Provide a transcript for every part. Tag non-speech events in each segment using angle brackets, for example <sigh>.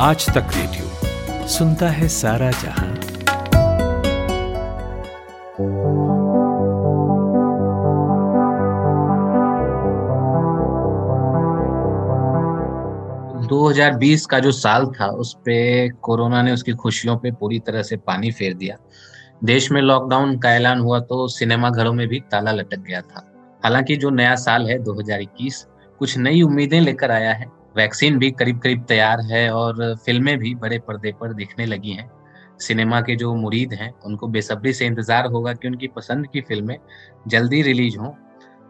आज तक रेडियो सुनता है सारा जहाँ। दो हज़ार बीस का जो साल था, उस पे कोरोना ने उसकी खुशियों पे पूरी तरह से पानी फेर दिया। देश में लॉकडाउन का ऐलान हुआ तो सिनेमा घरों में भी ताला लटक गया था। हालाँकि जो नया साल है 2021 कुछ नई उम्मीदें लेकर आया है। वैक्सीन भी करीब करीब तैयार है और फ़िल्में भी बड़े पर्दे पर दिखने लगी हैं। सिनेमा के जो मुरीद हैं, उनको बेसब्री से इंतज़ार होगा कि उनकी पसंद की फ़िल्में जल्दी रिलीज़ हों।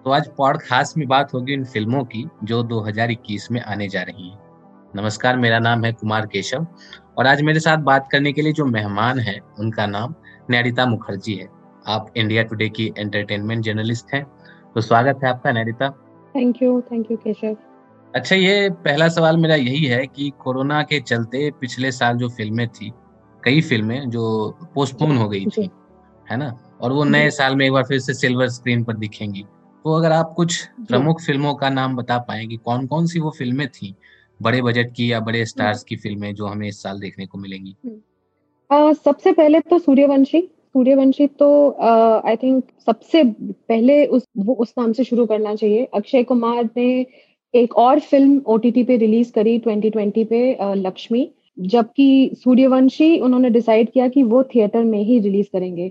तो आज पॉड खास में बात होगी इन फ़िल्मों की जो 2021 में आने जा रही हैं। नमस्कार, मेरा नाम है कुमार केशव और आज मेरे साथ बात करने के लिए जो मेहमान हैं, उनका नाम नैरिता मुखर्जी है। आप इंडिया टुडे की एंटरटेनमेंट जर्नलिस्ट हैं। तो स्वागत है आपका Nairita thank you thank you Keshav. अच्छा ये पहला सवाल मेरा यही है कि कोरोना के चलते पिछले साल जो फ़िल्में थी कई फ़िल्में जो पोस्टपोन हो गई थी है ना? और वो नए साल में एक बार फिर से सिल्वर स्क्रीन पर दिखेंगी। तो अगर आप कुछ प्रमुख फ़िल्मों का नाम बता पाए कि कौन कौन सी वो फ़िल्में थी बड़े बजट की या बड़े स्टार्स की फ़िल्में जो हमें इस साल देखने को मिलेंगी? uh, सबसे पहले तो सूर्यवंशी। सूर्यवंशी तो आई थिंक सबसे पहले उस वो उस नाम से शुरू करना चाहिए। अक्षय कुमार ने एक और फ़िल्म ओटीटी पे रिलीज़ करी 2020 पे लक्ष्मी, जबकि सूर्यवंशी उन्होंने डिसाइड किया कि वो थिएटर में ही रिलीज़ करेंगे।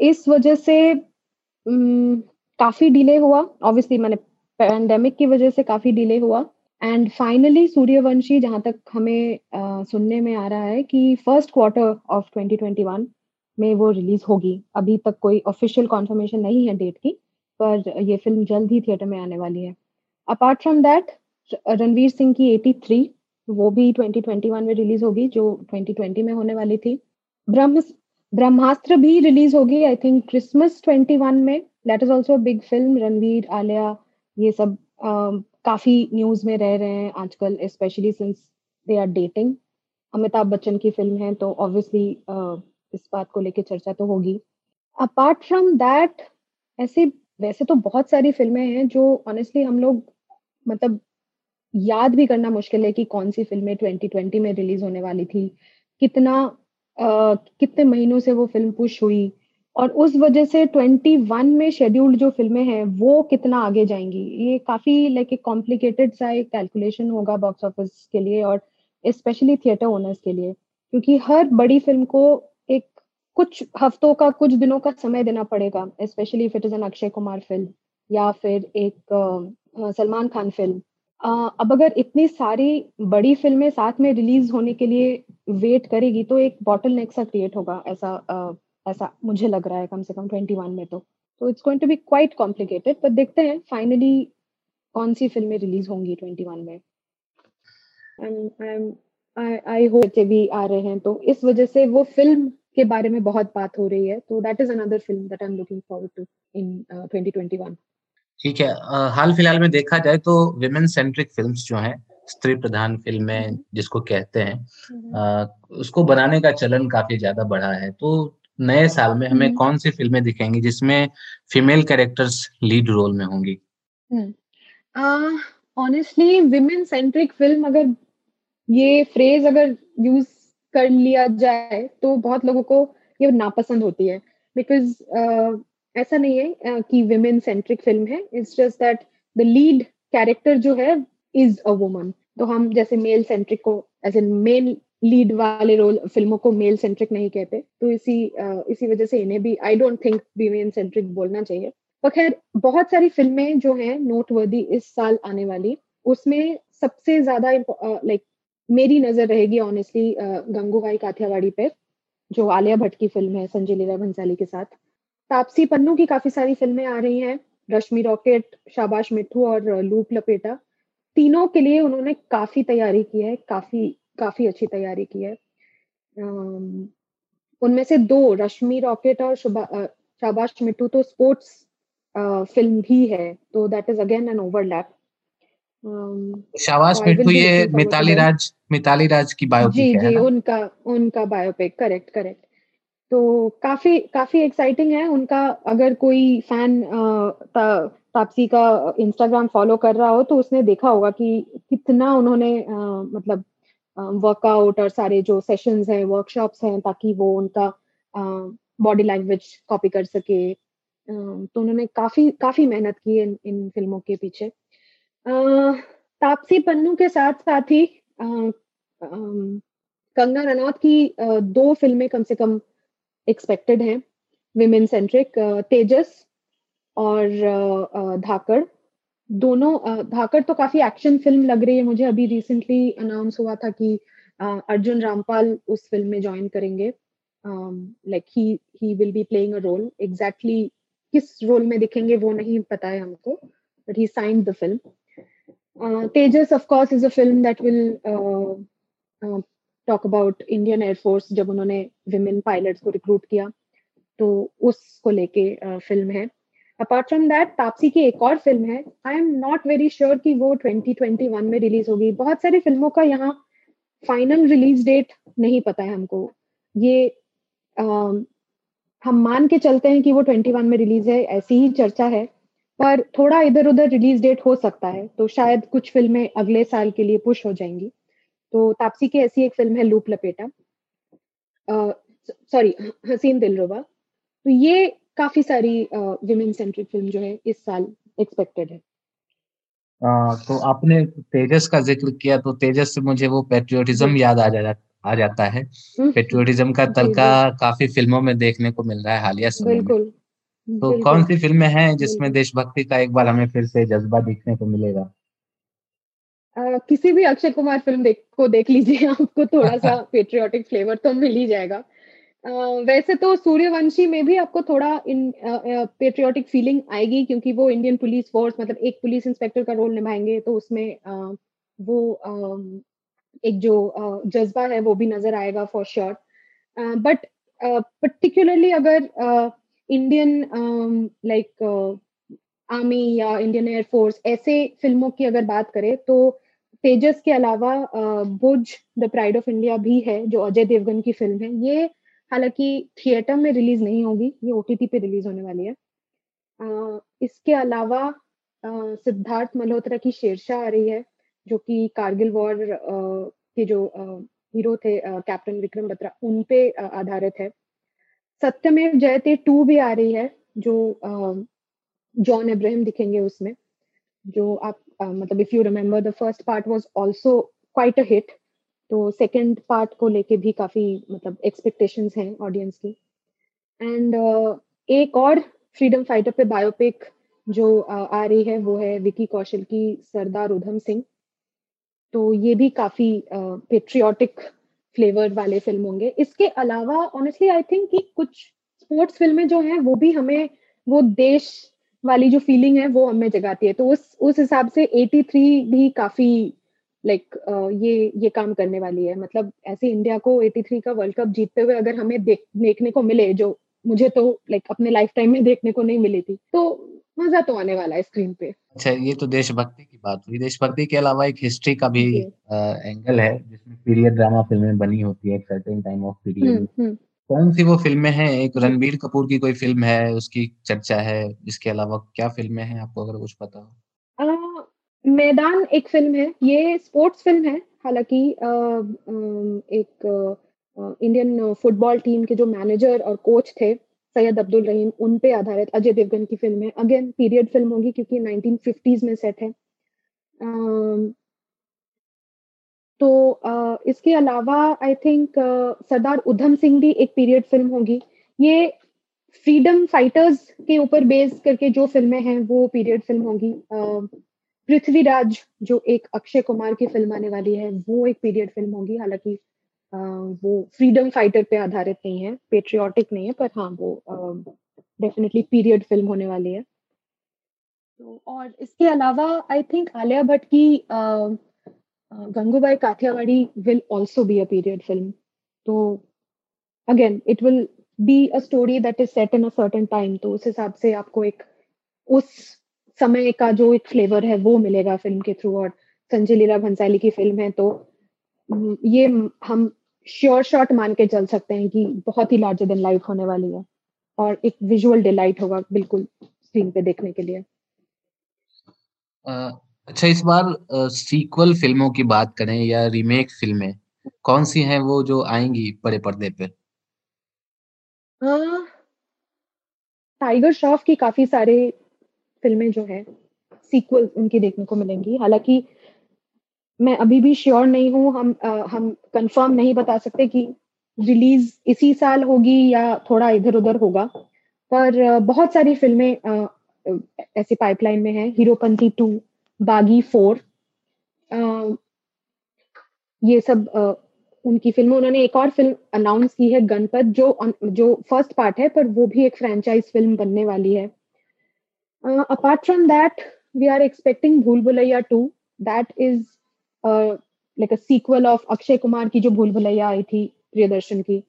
इस वजह से काफ़ी डिले हुआ। ऑब्वियसली मैंने पैंडेमिक की वजह से काफ़ी डिले हुआ। एंड फाइनली सूर्यवंशी, जहाँ तक हमें सुनने में आ रहा है कि फ़र्स्ट क्वार्टर ऑफ़ 2021 में वो रिलीज़ होगी। अभी तक कोई ऑफिशियल कॉन्फर्मेशन नहीं है डेट की। पर ये फ़िल्म जल्द ही थिएटर में आने वाली है। Apart from that Ranveer Singh की 83 वो भी 2021 में रिलीज़ होगी जो 2020 में होने वाली थी। ब्रह्म ब्रह्मास्त्र भी रिलीज़ होगी आई थिंक क्रिसमस 21 में। That is also big film Ranveer Alia ये सब uh, काफ़ी न्यूज़ में रह रहे हैं आजकल especially since they are dating Amitabh Bachchan की फ़िल्म है तो ऑब्वियसली इस बात को लेके चर्चा तो होगी। अपार्ट फ्रॉम दैट ऐसे वैसे तो बहुत सारी फ़िल्में हैं जो ऑनेस्टली हम लोग मतलब याद भी करना मुश्किल है कि कौन सी फ़िल्में 2020 में रिलीज़ होने वाली थी कितना आ, कितने महीनों से वो फ़िल्म पुश हुई और उस वजह से 21 में शेड्यूल्ड जो फ़िल्में हैं वो कितना आगे जाएँगी। ये काफ़ी लाइक एक कॉम्प्लिकेटेड सा एक कैलकुलेशन होगा बॉक्स ऑफ़िस के लिए और स्पेशली थिएटर ओनर्स के लिए क्योंकि हर बड़ी फ़िल्म को कुछ हफ्तों का, कुछ दिनों का समय देना पड़ेगा especially if it is an Akshay Kumar film या फिर एक सलमान खान फ़िल्म अब अगर इतनी सारी बड़ी फ़िल्में साथ में रिलीज़ होने के लिए वेट करेगी तो एक बॉटल नेक सा क्रिएट होगा, ऐसा ऐसा मुझे लग रहा है कम से कम ट्वेंटी वन में तो. तो it's going to be quite complicated पर देखते हैं फाइनली कौन सी फ़िल्में रिलीज़ होंगी ट्वेंटी वन में आई होप भी आ रहे हैं तो इस वजह से वो फ़िल्म के बारे में बहुत बात हो रही है तो that is another film that I am looking forward to in 2021 ठीक है हाल फ़िलहाल में देखा जाए तो विमेन सेंट्रिक फिल्म्स जो हैं स्त्री प्रधान फ़िल्में हम्म। जिसको कहते हैं हम्म। उसको बनाने का चलन काफ़ी ज़्यादा बढ़ा है तो नए साल में हमें। कौन सी फ़िल्में दिखेंगी जिसमें फीमेल कैरेक्टर्स लीड रोल में होंगी ऑनेस्टली विमेन सेंट्रिक फ़िल्म अगर ये फ्रेज अगर यूज़ कर लिया जाए तो बहुत लोगों को ये नापसंद होती है। बिकॉज़ uh, ऐसा नहीं है uh, कि विमेन सेंट्रिक फ़िल्म है it's just that the lead character जो है इज़ अ वुमन तो हम जैसे मेल सेंट्रिक को एज ए मेल लीड वाले रोल फ़िल्मों को मेल सेंट्रिक नहीं कहते तो इसी uh, इसी वजह से इन्हें भी I don't think women centric बोलना चाहिए। तो खैर बहुत सारी फ़िल्में जो हैं नोटवर्दी इस साल आने वाली उसमें सबसे ज़्यादा लाइक मेरी नज़र रहेगी ऑनेस्टली गंगूबाई काठियावाड़ी पे, जो आलिया भट्ट की फ़िल्म है, संजय लीला भंसाली के साथ। तापसी पन्नू की काफ़ी सारी फ़िल्में आ रही हैं, रश्मि रॉकेट, शाबाश मिठू और लूप लपेटा। तीनों के लिए उन्होंने काफ़ी तैयारी की है, काफ़ी काफ़ी अच्छी तैयारी की है। उनमें से दो, रश्मि रॉकेट और शाबाश मिठू तो स्पोर्ट्स फ़िल्म भी है तो that is again an overlap Shabaash Mithu ये मिताली राज मिताली राज की बायोपिक जी जी उनका उनका बायोपिक करेक्ट करेक्ट तो काफ़ी काफ़ी एक्साइटिंग है। उनका अगर कोई फ़ैन तापसी का इंस्टाग्राम फॉलो कर रहा हो तो उसने देखा होगा कि कितना उन्होंने आ, मतलब वर्कआउट और सारे जो सेशंस हैं वर्कशॉप्स हैं ताकि वो उनका बॉडी लैंग्वेज कॉपी कर सके। तो उन्होंने काफ़ी काफ़ी मेहनत की इन इन फ़िल्मों के पीछे। तापसी पन्नू के साथ साथ ही कंगना रनौत की दो फ़िल्में कम से कम एक्सपेक्टेड हैं। विमेन सेंट्रिक तेजस और धाकड़। दोनों धाकड़ तो काफ़ी एक्शन फ़िल्म लग रही है मुझे। अभी रिसेंटली अनाउंस हुआ था कि अर्जुन रामपाल उस फ़िल्म में ज्वाइन करेंगे। Like he he will be playing a role exactly किस रोल में दिखेंगे वो नहीं पता है हमको but he signed the film Tejas of course is a film that will talk about Indian air force जब उन्होंने विमेन पायलट्स को रिक्रूट किया तो उसको लेके फ़िल्म है। अपार्ट फ्रॉम दैट तापसी की एक और फ़िल्म है। I am not very sure कि वो 2021 में रिलीज़ होगी। बहुत सारी फ़िल्मों का यहाँ फाइनल रिलीज़ डेट नहीं पता है हमको। ये आ, हम मान के चलते हैं कि वो 21 में रिलीज़ है ऐसी ही चर्चा है। पर थोड़ा इधर उधर रिलीज़ डेट हो सकता है तो शायद कुछ फ़िल्में अगले साल के लिए पुश हो जाएँगी। तो तापसी की ऐसी एक फ़िल्म है लूप लपेटा। सॉरी हसीन दिलरुबा। तो ये काफ़ी सारी विमेन सेंट्रिक फ़िल्म जो है इस साल एक्सपेक्टेड है। आ, तो आपने तेजस का ज़िक्र किया तो तेजस से मुझे वो पेट्रियोटिज्म याद आ जा आ जाता है। Patriotism hmm. का तलका काफ़ी फ़िल्मों में देखने को मिल रहा है हालिया समय बिल्कुल। तो कौन सी फ़िल्में हैं जिसमें देशभक्ति का एक बार हमें फिर से जज्बा देखने को मिलेगा? आ, किसी भी अक्षय कुमार फ़िल्म देख को देख लीजिए आपको थोड़ा सा पेट्रियोटिक फ्लेवर तो मिल ही जाएगा। वैसे तो सूर्यवंशी में भी आपको थोड़ा इन पेट्रियोटिक फीलिंग आएगी क्योंकि वो इंडियन पुलिस फोर्स मतलब एक पुलिस इंस्पेक्टर का रोल निभाएँगे तो उसमें वो एक जो जज्बा है वो भी नज़र आएगा फॉर श्योर बट पर्टिकुलरली अगर इंडियन लाइक आर्मी या इंडियन एयरफोर्स ऐसे फ़िल्मों की अगर बात करें तो तेजस के अलावा Bhuj the pride of India भी है जो अजय देवगन की फ़िल्म है। ये हालाँकि थिएटर में रिलीज़ नहीं होगी ये ओटीटी पे रिलीज़ होने वाली है। आ, इसके अलावा सिद्धार्थ मल्होत्रा की शेरशाह आ रही है जो कि कारगिल वॉर के जो हीरो थे कैप्टन विक्रम बत्रा उन पे आधारित है। सत्यमेव जयते टू भी आ रही है जो जॉन इब्राहिम दिखेंगे उसमें जो आप मतलब if you remember the first part was also quite a hit तो सेकंड पार्ट को लेके भी काफ़ी मतलब एक्सपेक्टेशंस हैं ऑडियंस की। एंड uh, एक और फ्रीडम फाइटर पे बायोपिक जो uh, आ रही है वो है विकी कौशल की सरदार उधम सिंह। तो ये भी काफ़ी पेट्रियाटिक uh, फ्लेवर वाले फ़िल्म होंगे। इसके अलावा ऑनेस्टली आई थिंक कि कुछ स्पोर्ट्स फ़िल्में जो हैं वो भी हमें वो देश वाली जो फीलिंग है वो हमें जगाती है। तो उस उस हिसाब से 83 भी काफ़ी लाइक like, uh, ये ये काम करने वाली है। मतलब ऐसे इंडिया को 83 का वर्ल्ड कप जीतते हुए अगर हमें देख देखने को मिले जो मुझे तो लाइक अपने लाइफ टाइम में देखने को नहीं मिली थी। तो मज़ा तो आने वाला है स्क्रीन पे। अच्छा ये तो देशभक्ति की बात हुई। देशभक्ति के अलावा एक हिस्ट्री का भी आ, एंगल है जिसमें पीरियड ड्रामा फ़िल्में बनी होती है एक सर्टेन टाइम ऑफ़ पीरियड कौन सी वो फ़िल्में हैं? एक रणबीर कपूर की कोई फ़िल्म है? उसकी चर्चा है? इसके अलावा क्या फ़िल्में हैं? आपको अगर कुछ पता हो। मैदान एक फ़िल्म है। ये स्पोर्ट्स फ़िल्म है। हालाँकि एक इंडियन फुटबॉल टीम के जो मैनेजर और कोच थे, सैयद अब्दुल रहीम, उन पे आधारित अजय देवगन की फ़िल्म है। अगेन पीरियड फ़िल्म होगी क्योंकि 1950s में सेट है। तो इसके अलावा आई थिंक सरदार उधम सिंह भी एक पीरियड फ़िल्म होगी। ये फ्रीडम फाइटर्स के ऊपर बेस करके जो फ़िल्में हैं, वो पीरियड फ़िल्म होगी। पृथ्वीराज, जो एक अक्षय कुमार की फ़िल्म आने वाली है, वो एक पीरियड फ़िल्म होगी। हालाँकि वो फ्रीडम फाइटर पे आधारित नहीं है पेट्रियाटिक नहीं है, पर हाँ वो डेफिनेटली पीरियड फ़िल्म होने वाली है। तो और इसके अलावा आई थिंक आलिया भट्ट की Gangubai Kathiawadi will also be a period film तो again it will be a story that is set in a certain time तो उस हिसाब से आपको एक, उस समय का जो एक फ्लेवर है, वो मिलेगा फ़िल्म के थ्रू और संजय लीला भंसाली की फ़िल्म है तो ये हम श्योर शॉट मान के चल सकते हैं कि बहुत ही लार्जर देन लाइफ होने वाली है। और एक विजुअल डिलाइट होगा बिल्कुल स्क्रीन पे देखने के लिए। अच्छा इस बार सीक्वल फ़िल्मों की बात करें या रीमेक फ़िल्में कौन सी हैं वो जो आएँगी बड़े पर्दे पे? टाइगर श्रॉफ की काफ़ी सारे फ़िल्में जो है सीक्वल उनकी देखने को मिलेंगी। हालाँकि मैं अभी भी श्योर नहीं हूँ हम आ, हम कंफर्म नहीं बता सकते कि रिलीज़ इसी साल होगी या थोड़ा इधर उधर होगा। पर बहुत सारी फ़िल्में ऐसी पाइपलाइन में है। हीरोपंथी टू बागी फोर ये सब आ, उनकी फ़िल्म। उन्होंने एक और फ़िल्म अनाउंस की है गणपत जो जो फ़र्स्ट पार्ट है पर वो भी एक फ्रेंचाइज फ़िल्म बनने वाली है। Apart from that we are expecting Bhool Bhulaiyaa two. That is like a sequel of Akshay Kumar की जो भूल भुलैया आई थी प्रियदर्शन की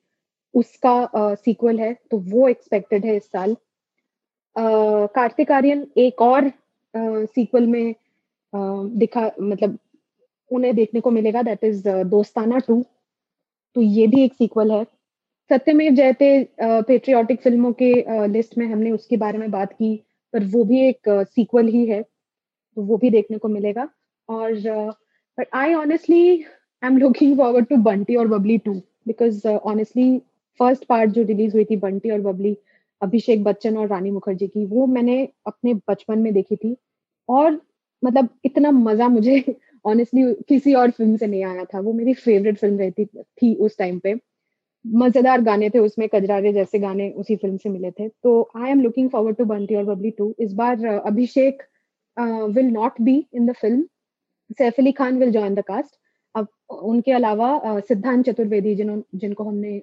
उसका सीक्वल uh, है तो वो एक्सपेक्टेड है इस साल। कार्तिक आर्यन एक और सीक्वल uh, में uh, दिखा मतलब उन्हें देखने को मिलेगा दैट इज़ दोस्ताना टू। तो ये भी एक सीक्वल है। सत्यमेव जयते पेट्रियाटिक फ़िल्मों के लिस्ट में हमने उसके बारे में बात की पर वो भी एक सीक्वल ही है तो वो भी देखने को मिलेगा। और but I honestly I am looking forward to Bunty और Babli two because honestly first part जो रिलीज़ हुई थी बंटी और बबली अभिषेक बच्चन और रानी मुखर्जी की, वो मैंने अपने बचपन में देखी थी। और मतलब इतना मज़ा मुझे <laughs> ऑनेस्टली किसी और फ़िल्म से नहीं आया था। वो मेरी फेवरेट फ़िल्म रहती, थी उस टाइम पे। मज़ेदार गाने थे उसमें, कजरारे जैसे गाने उसी फ़िल्म से मिले थे। तो I am looking forward to Bunty और बबली टू इस बार Abhishek will not be in the film Saif Ali Khan will join the cast अब उनके अलावा सिद्धांत चतुर्वेदी जिन जिनको हमने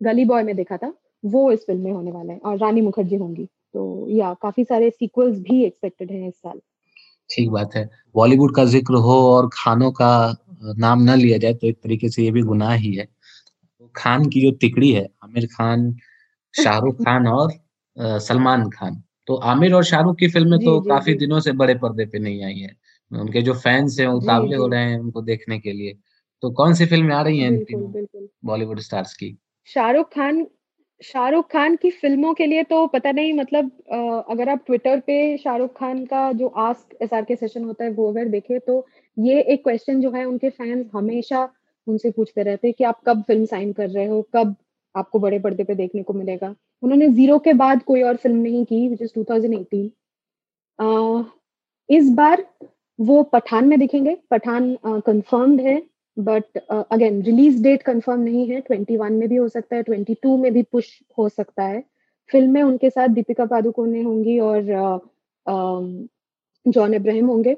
गली बॉय में देखा था वो इस फ़िल्म में होने वाला है और रानी मुखर्जी होंगी। तो या काफ़ी सारे सीक्वल्स भी एक्सपेक्टेड हैं इस साल। ठीक बात है। बॉलीवुड का ज़िक्र हो और खानों का नाम ना लिया जाए तो एक तरीके से ये भी गुनाह ही है। तो खान की जो तिकड़ी है आमिर खान शाहरुख <laughs> खान और सलमान खान। तो आमिर और शाहरुख की फ़िल्में तो जी, काफ़ी जी. दिनों से बड़े पर्दे पे नहीं आई है। उनके जो फैंस हैं उतावले हो रहे हैं उनको देखने के लिए। तो कौन सी फ़िल्में आ रही हैं बॉलीवुड स्टार्स की। शाहरुख खान शाहरुख खान की फ़िल्मों के लिए तो पता नहीं मतलब अगर आप ट्विटर पे शाहरुख खान का जो ask S R K session होता है वो अगर देखे तो ये एक क्वेश्चन जो है उनके फैंस हमेशा उनसे पूछते रहते हैं कि आप कब फ़िल्म साइन कर रहे हो कब आपको बड़े पर्दे पे देखने को मिलेगा। उन्होंने ज़ीरो के बाद कोई और फ़िल्म नहीं की विच इज़ 2018 uh, इस बार वो पठान में दिखेंगे। पठान कंफर्म्ड है but again release date confirm नहीं है। 21 में भी हो सकता है 22 में भी पुश हो सकता है। फ़िल्म में उनके साथ दीपिका पादुकोणे होंगी और जॉन इब्राहिम होंगे।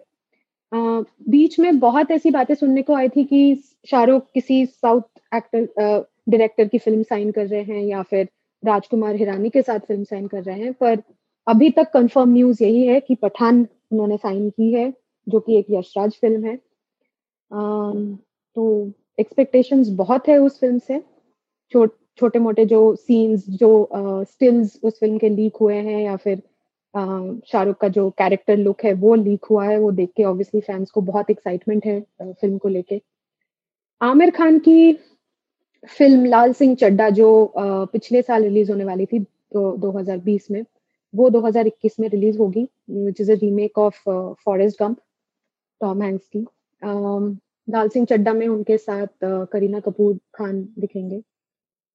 बीच में बहुत ऐसी बातें सुनने को आई थी कि शाहरुख किसी साउथ एक्टर डायरेक्टर की फ़िल्म साइन कर रहे हैं या फिर राजकुमार हिरानी के साथ फ़िल्म साइन कर रहे हैं, पर अभी तक कंफर्म न्यूज़ यही है कि पठान उन्होंने साइन की है। जो कि एक यशराज फ़िल्म है। तो एक्सपेक्टेशंस बहुत है उस फ़िल्म से। छो, छोटे मोटे जो सीन्स जो स्टिल्स उस फ़िल्म के लीक हुए हैं या फिर शाहरुख का जो कैरेक्टर लुक है वो लीक हुआ है वो देख के ऑब्वियसली फैंस को बहुत एक्साइटमेंट है फ़िल्म को लेके। आमिर खान की फ़िल्म लाल सिंह चड्डा जो पिछले साल रिलीज़ होने वाली थी तो 2020 में वो 2021 में रिलीज़ होगी which is a remake of Forrest Gump Tom Hanks की। लाल सिंह चड्डा में उनके साथ करीना कपूर खान दिखेंगे।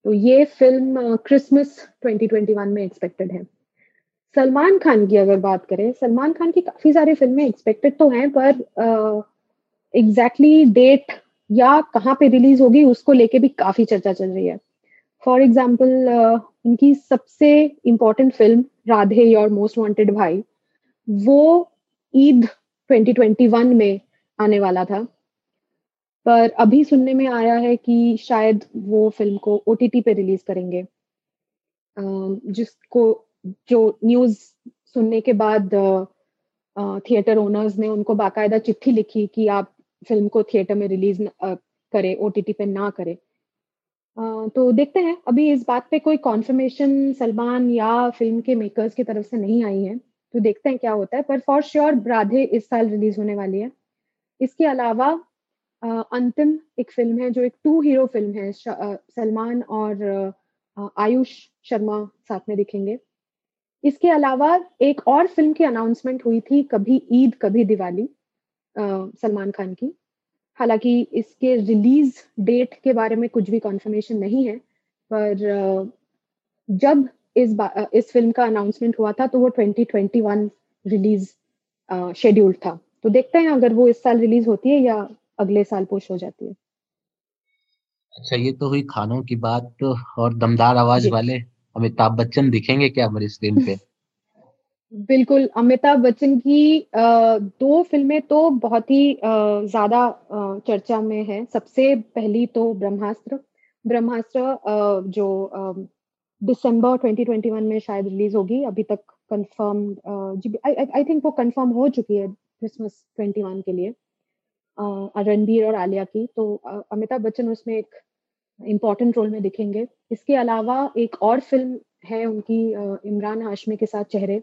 तो ये फ़िल्म क्रिसमस 2021 में एक्सपेक्टेड है। सलमान खान की अगर बात करें सलमान खान की काफ़ी सारी फ़िल्में एक्सपेक्टेड तो हैं पर एग्जैक्टली uh, डेट या कहाँ पे रिलीज़ होगी उसको लेके भी काफ़ी चर्चा चल रही है। फॉर एग्ज़ाम्पल uh, उनकी सबसे important film Radhe your most wanted Bhai वो ईद 2021 में आने वाला था। पर अभी सुनने में आया है कि शायद वो फ़िल्म को ओटीटी पे रिलीज़ करेंगे। जिसको, जो न्यूज़ सुनने के बाद थिएटर ओनर्स ने उनको बाकायदा चिट्ठी लिखी कि आप फ़िल्म को थिएटर में रिलीज़ करे OTT पे ना करे। तो देखते हैं। अभी इस बात पे कोई कॉन्फर्मेशन सलमान या फ़िल्म के मेकर्स की तरफ़ से नहीं आई है। तो देखते हैं क्या होता है। पर फॉर श्योर राधे इस साल रिलीज़ होने वाली है। इसके अलावा अंतिम एक फ़िल्म है, जो एक टू हीरो फ़िल्म है सलमान और आयुष शर्मा साथ में दिखेंगे। इसके अलावा एक और फ़िल्म की अनाउंसमेंट हुई थी, कभी ईद, कभी दिवाली सलमान खान की। हालाँकि इसके रिलीज़ डेट के बारे में कुछ भी कॉन्फर्मेशन नहीं है, पर जब इस इस फ़िल्म का अनाउंसमेंट हुआ था तो वो 2021 रिलीज़ शेड्यूल था। तो देखते हैं अगर वो इस साल रिलीज़ होती है या अगले साल पुश हो जाती है। अच्छा ये तो हुई खानों की बात तो और दमदार आवाज़ वाले अमिताभ बच्चन दिखेंगे क्या हमारी स्क्रीन पे? <laughs> बिल्कुल अमिताभ बच्चन की दो फ़िल्में तो बहुत ही ज़्यादा चर्चा में है। सबसे पहली तो ब्रह्मास्त्र। ब्रह्मास्त्र जो दिसंबर 2021 में शायद रिलीज़ होगी, अभी तक कंफर्म आई थिंक वो कंफर्म हो चुकी है क्रिसमस 21 के लिए रणबीर और आलिया की। तो अमिताभ बच्चन उसमें एक इंपॉर्टेंट रोल में दिखेंगे। इसके अलावा एक और फ़िल्म है उनकी इमरान हाशमी के साथ चेहरे,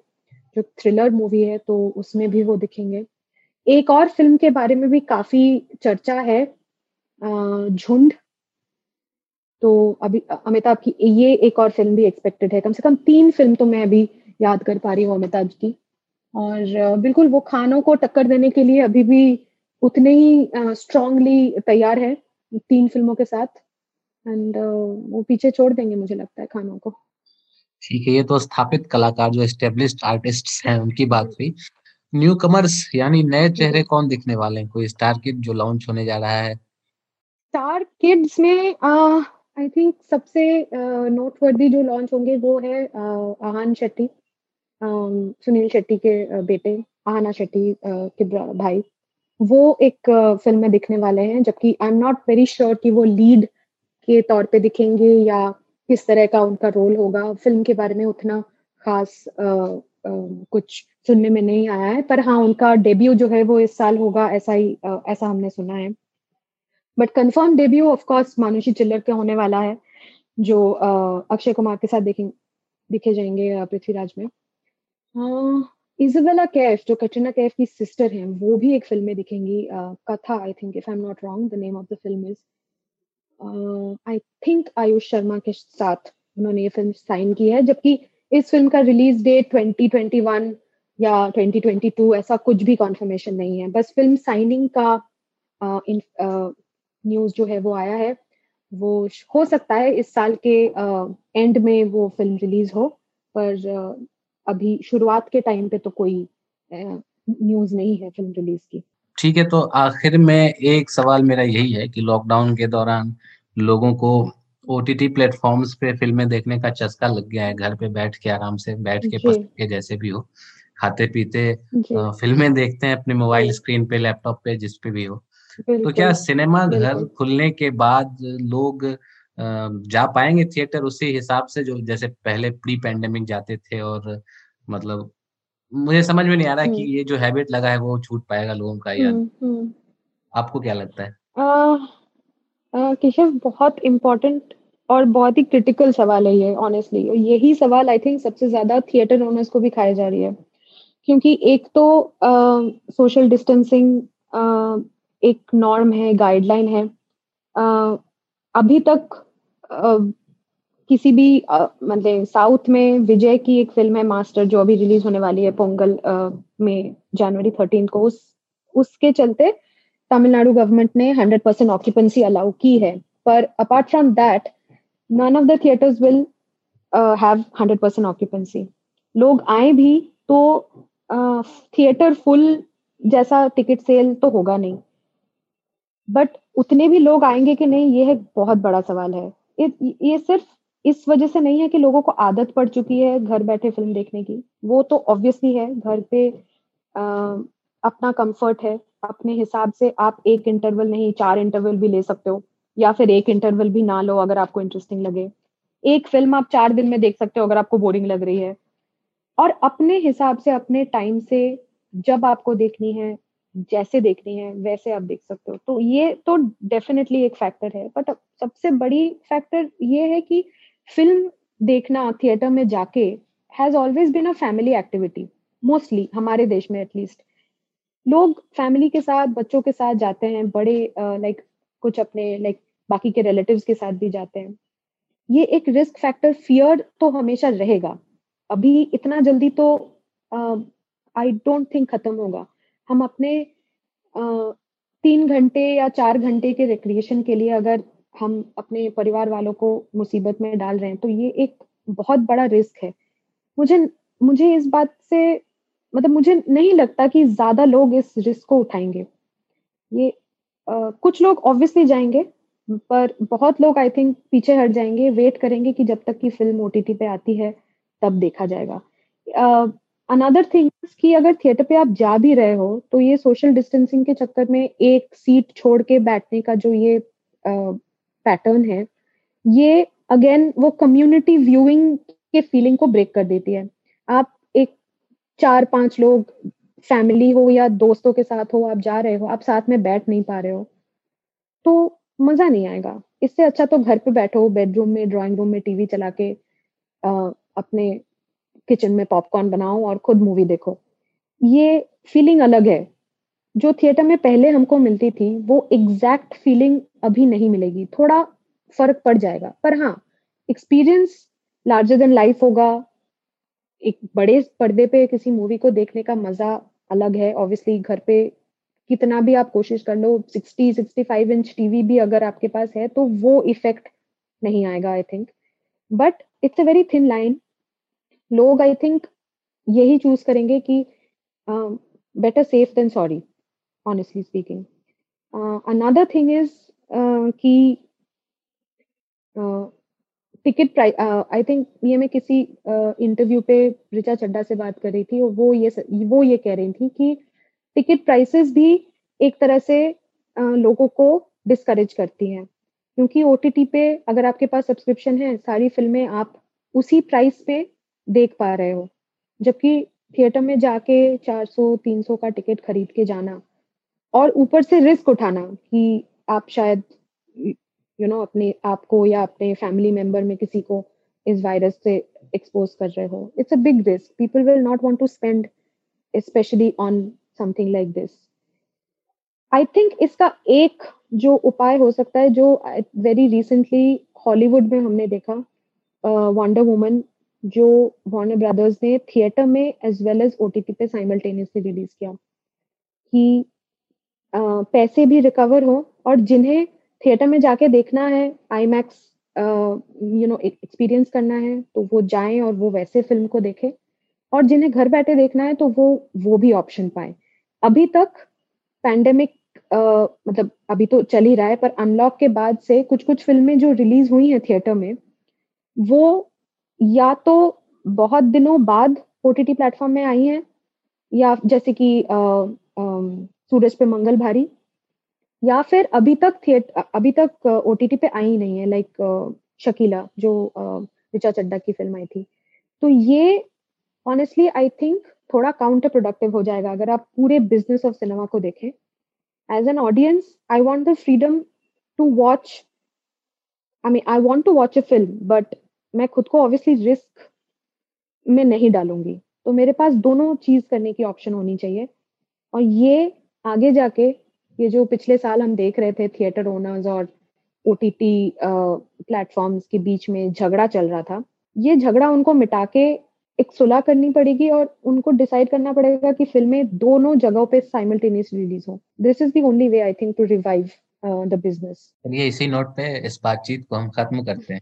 जो थ्रिलर मूवी है तो उसमें भी वो दिखेंगे। एक और फ़िल्म के बारे में भी काफ़ी चर्चा है झुंड। तो अभी अमिताभ की ये एक और फ़िल्म भी एक्सपेक्टेड है। कम से कम तीन फ़िल्म तो मैं अभी याद कर पा रही हूँ अमिताभ की। और बिल्कुल वो खानों को टक्कर देने के लिए अभी भी उतने ही स्ट्रांगली तैयार है तीन फ़िल्मों के साथ। एंड वो पीछे छोड़ देंगे मुझे लगता है खानों को। ठीक है ये तो स्थापित कलाकार जो एस्टेब्लिश्ड आर्टिस्ट हैं उनकी बात हुई। न्यू कमर्स यानी नए चेहरे कौन दिखने वाले हैं? कोई स्टार किड जो लॉन्च होने जा रहा है? स्टार किड्स में आई थिंक सबसे नोटवर्दी जो लॉन्च होंगे वो है आहान शेट्टी सुनील शेट्टी के बेटे, आहना शेट्टी के भाई। वो एक फ़िल्म में दिखने वाले हैं, जबकि I am not very sure कि वो लीड के तौर पे दिखेंगे या किस तरह का उनका रोल होगा। फ़िल्म के बारे में उतना खास कुछ सुनने में नहीं आया है, पर हाँ उनका डेब्यू जो है वो इस साल होगा, ऐसा ही ऐसा हमने सुना है। But confirm debut of course Manushi Chhillar के होने वाला है, जो अक्षय कुमार के साथ देखें, दिखे जाएँगे पृथ्वीराज में। इजबेला कैफ जो कटरीना कैफ की सिस्टर हैं, वो भी एक फ़िल्म में दिखेंगी कथा I think if I am not wrong the name of the film is I think Aayush Sharma के साथ उन्होंने ये फ़िल्म साइन की है, जबकि इस फ़िल्म का रिलीज़ डेट 2021 या 2022 ऐसा कुछ भी कॉन्फर्मेशन नहीं है। बस फ़िल्म साइनिंग का न्यूज़ जो है वो आया है वो हो सकता है इस साल के एंड में वो फ़िल्म रिलीज़ हो पर अभी शुरुआत के टाइम पे तो कोई न्यूज़ नहीं है फ़िल्म रिलीज़ की। ठीक है तो आखिर में एक सवाल मेरा यही है कि लॉकडाउन के दौरान लोगों को ओ टी टी प्लेटफॉर्म्स पे फ़िल्में देखने का चस्का लग गया है घर पे बैठ के आराम से बैठ के पसंद के जैसे भी हो खाते पीते फ़िल्में देखते हैं अपने मोबाइल स्क्रीन पे लैपटॉप पे जिस पे भी हो। तो क्या सिनेमा घर खुलने के बाद लोग जा पाएँगे थिएटर? उसी हिसाब से जो जैसे पहले प्री पैंडेमिक जाते थे और मतलब मुझे समझ में नहीं आ रहा कि ये जो हैबिट लगा है वो छूट पाएगा लोगों का या आपको क्या लगता है? केशव बहुत इम्पोर्टेंट और बहुत ही क्रिटिकल सवाल है ये ऑनेस्टली यही सवाल आई थिंक सबसे ज़्यादा थिएटर ओनर्स को भी खाई जा रही है। क्योंकि एक तो सोशल डिस्टेंसिंग एक नॉर्म है गाइडलाइन है। आ, अभी तक आ, किसी भी मतलब साउथ में विजय की एक फ़िल्म है मास्टर जो अभी रिलीज़ होने वाली है पोंगल आ, में जनवरी थर्टीन को। उस उसके चलते तमिलनाडु गवर्नमेंट ने हंड्रेड परसेंट ऑक्यूपेंसी अलाउ की है। पर apart from that none of the theatres will have hundred percent occupancy लोग आए भी तो थिएटर uh, फुल जैसा टिकट सेल तो होगा नहीं। बट उतने भी लोग आएँगे कि नहीं ये है बहुत बड़ा सवाल है। ये, ये सिर्फ़ इस वजह से नहीं है कि लोगों को आदत पड़ चुकी है घर बैठे फ़िल्म देखने की। वो तो ऑब्वियसली है घर पे आ, अपना कंफर्ट है। अपने हिसाब से आप एक इंटरवल नहीं चार इंटरवल भी ले सकते हो या फिर एक इंटरवल भी ना लो अगर आपको इंटरेस्टिंग लगे। एक फ़िल्म आप चार दिन में देख सकते हो अगर आपको बोरिंग लग रही है। और अपने हिसाब से अपने टाइम से जब आपको देखनी है जैसे देखनी है वैसे आप देख सकते हो। तो ये तो डेफिनेटली एक फैक्टर है बट सबसे बड़ी फैक्टर ये है कि फ़िल्म देखना थिएटर में जाके has always been a family activity mostly हमारे देश में एटलीस्ट लोग फैमिली के साथ बच्चों के साथ जाते हैं बड़े लाइक uh, like, कुछ अपने लाइक like, बाकी के रिलेटिव्स के साथ भी जाते हैं। ये एक रिस्क फैक्टर फियर तो हमेशा रहेगा। अभी इतना जल्दी तो आई डोंट थिंक खत्म होगा। हम अपने तीन घंटे या चार घंटे के रिक्रिएशन के लिए अगर हम अपने परिवार वालों को मुसीबत में डाल रहे हैं तो ये एक बहुत बड़ा रिस्क है। मुझे मुझे इस बात से मतलब मुझे नहीं लगता कि ज़्यादा लोग इस रिस्क को उठाएँगे। ये आ, कुछ लोग ऑब्वियसली जाएँगे पर बहुत लोग आई थिंक पीछे हट जाएँगे वेट करेंगे कि जब तक की फ़िल्म ओटीटी पे आती है तब देखा जाएगा। अनदर थिंग कि अगर थिएटर पे आप जा भी रहे हो तो ये सोशल डिस्टेंसिंग के चक्कर में एक सीट छोड़ के बैठने का जो ये पैटर्न है ये अगेन वो कम्युनिटी व्यूइंग के फीलिंग को ब्रेक कर देती है। आप एक चार पाँच लोग फैमिली हो या दोस्तों के साथ हो आप जा रहे हो आप साथ में बैठ नहीं पा रहे हो तो मज़ा नहीं आएगा। इससे अच्छा तो घर पे बैठो बेडरूम में ड्राइंग रूम में टीवी चला के आ, अपने किचन में पॉपकॉर्न बनाओ और खुद मूवी देखो। ये फीलिंग अलग है। जो थिएटर में पहले हमको मिलती थी, वो एग्जैक्ट फीलिंग अभी नहीं मिलेगी। थोड़ा फ़र्क पड़ जाएगा। पर हाँ एक्सपीरियंस लार्जर देन लाइफ होगा। एक बड़े पर्दे पे किसी मूवी को देखने का मज़ा अलग है। ऑब्वियसली घर पे कितना भी आप कोशिश कर लो 60 65 इंच टीवी भी अगर आपके पास है तो वो इफ़ेक्ट नहीं आएगा I think but it's a very thin line लोग आई थिंक यही चूज़ करेंगे कि better safe than sorry honestly speaking another thing is कि टिकट प्राइस आई थिंक ये मैं किसी इंटरव्यू uh, पे रिचा चड्डा से बात कर रही थी और वो ये वो ये कह रही थी कि टिकट प्राइसेस भी एक तरह से uh, लोगों को डिस्करेज करती हैं। क्योंकि ओटीटी पे अगर आपके पास सब्सक्रिप्शन है सारी फ़िल्में आप उसी प्राइस पे देख पा रहे हो। जबकि थिएटर में जाके 400 300 का टिकट खरीद के जाना और ऊपर से रिस्क उठाना कि आप शायद यू you नो know, अपने आप को या अपने फैमिली मेंबर में किसी को इस वायरस से एक्सपोज कर रहे हो। It's a big risk people will not want to spend specially on something like this I think इसका एक जो उपाय हो सकता है जो वेरी रिसेंटली हॉलीवुड में हमने देखा वंडर uh, वुमन जो वॉर्नर ब्रदर्स ने थिएटर में एज वेल एज ओ पे साइमल्टेनियसली रिलीज़ किया। कि uh, पैसे भी रिकवर हो और जिन्हें थिएटर में जाके देखना है IMAX you know experience करना है तो वो जाएँ और वो वैसे फ़िल्म को देखें। और जिन्हें घर बैठे देखना है तो वो वो भी ऑप्शन पाए। अभी तक पैंडेमिक मतलब अभी तो चल ही रहा है पर अनलॉक के बाद से कुछ कुछ फ़िल्में जो रिलीज़ हुई हैं थिएटर में वो या तो बहुत दिनों बाद ओटीटी प्लेटफॉर्म में आई हैं, या जैसे कि सूरज पे मंगल भारी, या फिर अभी तक थिएटर अभी तक ओटीटी पे आई ही नहीं है लाइक शकीला, जो ऋचा चड्डा की फ़िल्म आई थी। तो ये ऑनेस्टली आई थिंक थोड़ा काउंटर प्रोडक्टिव हो जाएगा, अगर आप पूरे बिज़नेस ऑफ़ सिनेमा को देखें। As an audience I want the freedom to watch I mean I want to watch a film but मैं खुद को ऑब्वियसली रिस्क में नहीं डालूँगी। तो मेरे पास दोनों चीज़ करने की ऑप्शन होनी चाहिए। और ये आगे जाके, ये जो पिछले साल हम देख रहे थे थिएटर ओनर्स और ओ टी टी प्लेटफॉर्म्स के बीच में झगड़ा चल रहा था, ये झगड़ा उनको मिटा के एक सुलह करनी पड़ेगी और उनको डिसाइड करना पड़ेगा कि फ़िल्में दोनों जगहों पे साइमल्टेनियस रिलीज़ हो। This is the only way I think to revive the business इसी नोट पे इस बातचीत को हम खत्म करते हैं।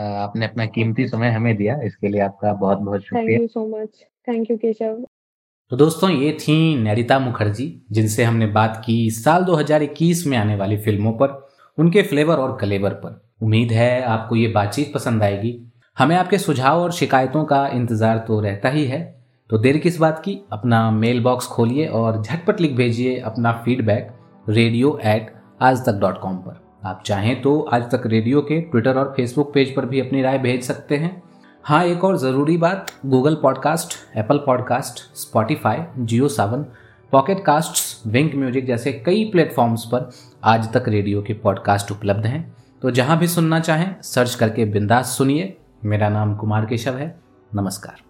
आपने अपना कीमती समय हमें दिया इसके लिए आपका बहुत बहुत शुक्रिया। Thank you so much thank you Keshav तो दोस्तों ये थी नैरिता मुखर्जी जिनसे हमने बात की साल 2021 में आने वाली फ़िल्मों पर उनके फ्लेवर और कलेवर पर। उम्मीद है आपको ये बातचीत पसंद आएगी। हमें आपके सुझाव और शिकायतों का इंतज़ार तो रहता ही है। तो देर किस बात की? अपना मेल बॉक्स खोलिए और झटपट लिख भेजिए अपना फीडबैक रेडियो एट आज तक डॉट कॉम पर। आप चाहें तो आज तक रेडियो के ट्विटर और फेसबुक पेज पर भी अपनी राय भेज सकते हैं। हाँ एक और ज़रूरी बात Google podcast Apple podcast Spotify Jio Saavn Pocket Cast Wynk music जैसे कई प्लेटफॉर्म्स पर आज तक रेडियो के पॉडकास्ट उपलब्ध हैं। तो जहाँ भी सुनना चाहें सर्च करके बिंदास सुनिए। मेरा नाम कुमार केशव है। नमस्कार।